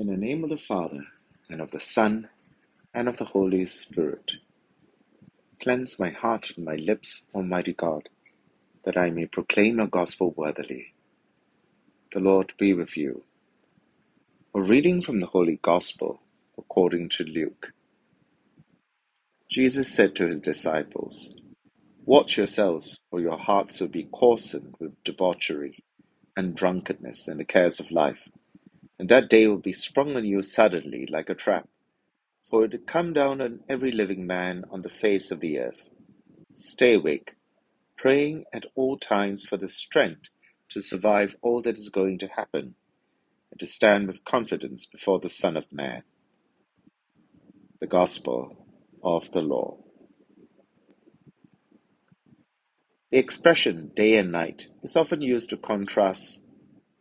In the name of the Father, and of the Son, and of the Holy Spirit. Cleanse my heart and my lips, Almighty God, that I may proclaim your gospel worthily. The Lord be with you. A reading from the Holy Gospel according to Luke. Jesus said to his disciples, Watch yourselves, or your hearts will be coarsened with debauchery and drunkenness and the cares of life and that day will be sprung on you suddenly like a trap, for it will come down on every living man on the face of the earth. Stay awake, praying at all times for the strength to survive all that is going to happen, and to stand with confidence before the Son of Man. The Gospel of the Lord. The expression day and night is often used to contrast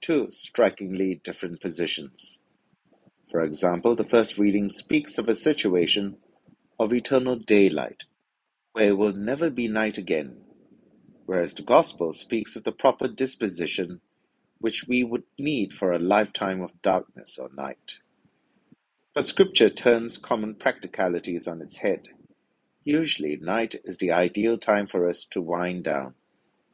two strikingly different positions. For example, the first reading speaks of a situation of eternal daylight, where it will never be night again, whereas the Gospel speaks of the proper disposition which we would need for a lifetime of darkness or night. But Scripture turns common practicalities on its head. Usually, night is the ideal time for us to wind down,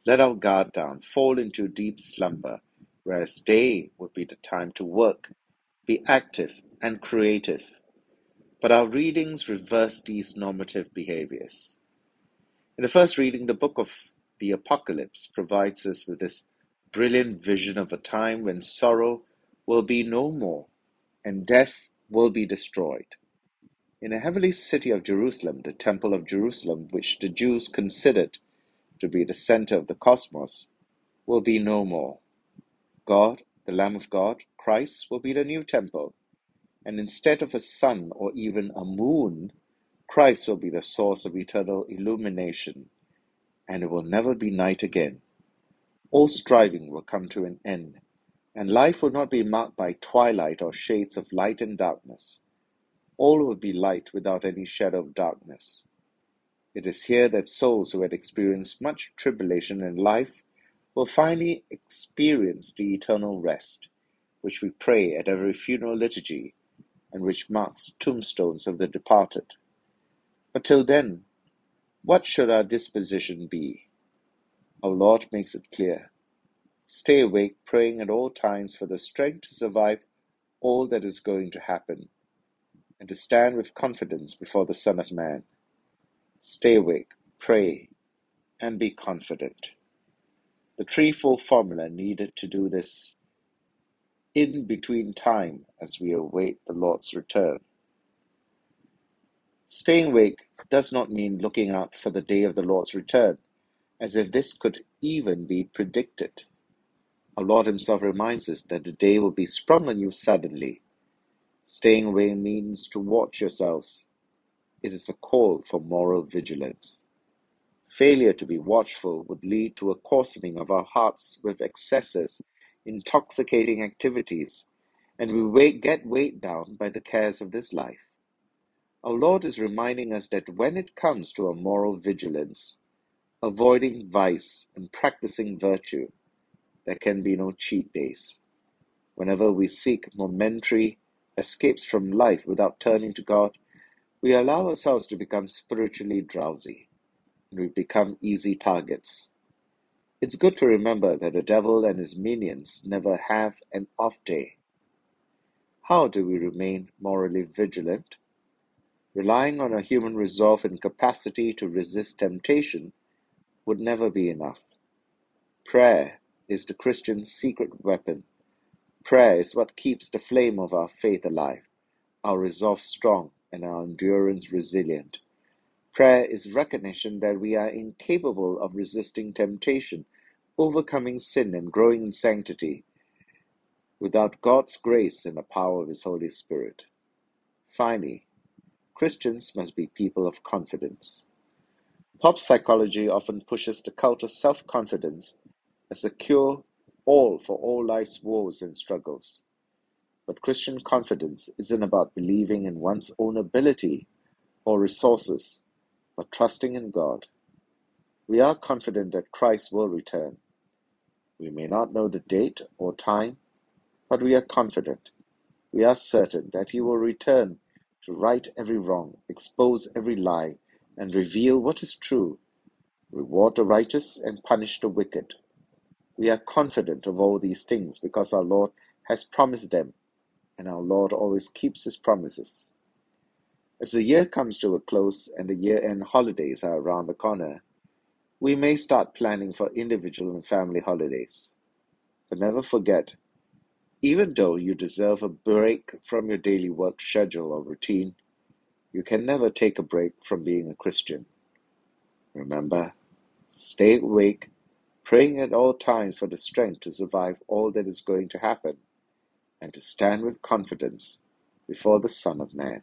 let our guard down, fall into deep slumber, whereas day would be the time to work, be active and creative. But our readings reverse these normative behaviors. In the first reading, the book of the Apocalypse provides us with this brilliant vision of a time when sorrow will be no more and death will be destroyed. In the heavenly city of Jerusalem, the Temple of Jerusalem, which the Jews considered to be the center of the cosmos, will be no more. God, the Lamb of God, Christ, will be the new temple. And instead of a sun or even a moon, Christ will be the source of eternal illumination, and it will never be night again. All striving will come to an end, and life will not be marked by twilight or shades of light and darkness. All will be light without any shadow of darkness. It is here that souls who had experienced much tribulation in life will finally experience the eternal rest, which we pray at every funeral liturgy and which marks the tombstones of the departed. But till then, what should our disposition be? Our Lord makes it clear. Stay awake, praying at all times for the strength to survive all that is going to happen, and to stand with confidence before the Son of Man. Stay awake, pray, and be confident. The threefold formula needed to do this in between time as we await the Lord's return. Staying awake does not mean looking out for the day of the Lord's return, as if this could even be predicted. Our Lord Himself reminds us that the day will be sprung on you suddenly. Staying awake means to watch yourselves. It is a call for moral vigilance. Failure to be watchful would lead to a coarsening of our hearts with excesses, intoxicating activities, and we get weighed down by the cares of this life. Our Lord is reminding us that when it comes to a moral vigilance, avoiding vice and practicing virtue, there can be no cheat days. Whenever we seek momentary escapes from life without turning to God, we allow ourselves to become spiritually drowsy we become easy targets. It's good to remember that the devil and his minions never have an off day. How do we remain morally vigilant? Relying on our human resolve and capacity to resist temptation would never be enough. Prayer is the Christian's secret weapon. Prayer is what keeps the flame of our faith alive, our resolve strong, and our endurance resilient. Prayer is recognition that we are incapable of resisting temptation, overcoming sin, and growing in sanctity without God's grace and the power of His Holy Spirit. Finally, Christians must be people of confidence. Pop psychology often pushes the cult of self confidence as a cure all for all life's woes and struggles. But Christian confidence isn't about believing in one's own ability or resources but trusting in God. We are confident that Christ will return. We may not know the date or time, but we are confident. we are certain that he will return to right every wrong, expose every lie, and reveal what is true, reward the righteous, and punish the wicked. We are confident of all these things because our Lord has promised them, and our Lord always keeps his promises. As the year comes to a close and the year end holidays are around the corner, we may start planning for individual and family holidays. But never forget, even though you deserve a break from your daily work schedule or routine, you can never take a break from being a Christian. Remember, stay awake, praying at all times for the strength to survive all that is going to happen, and to stand with confidence before the Son of Man.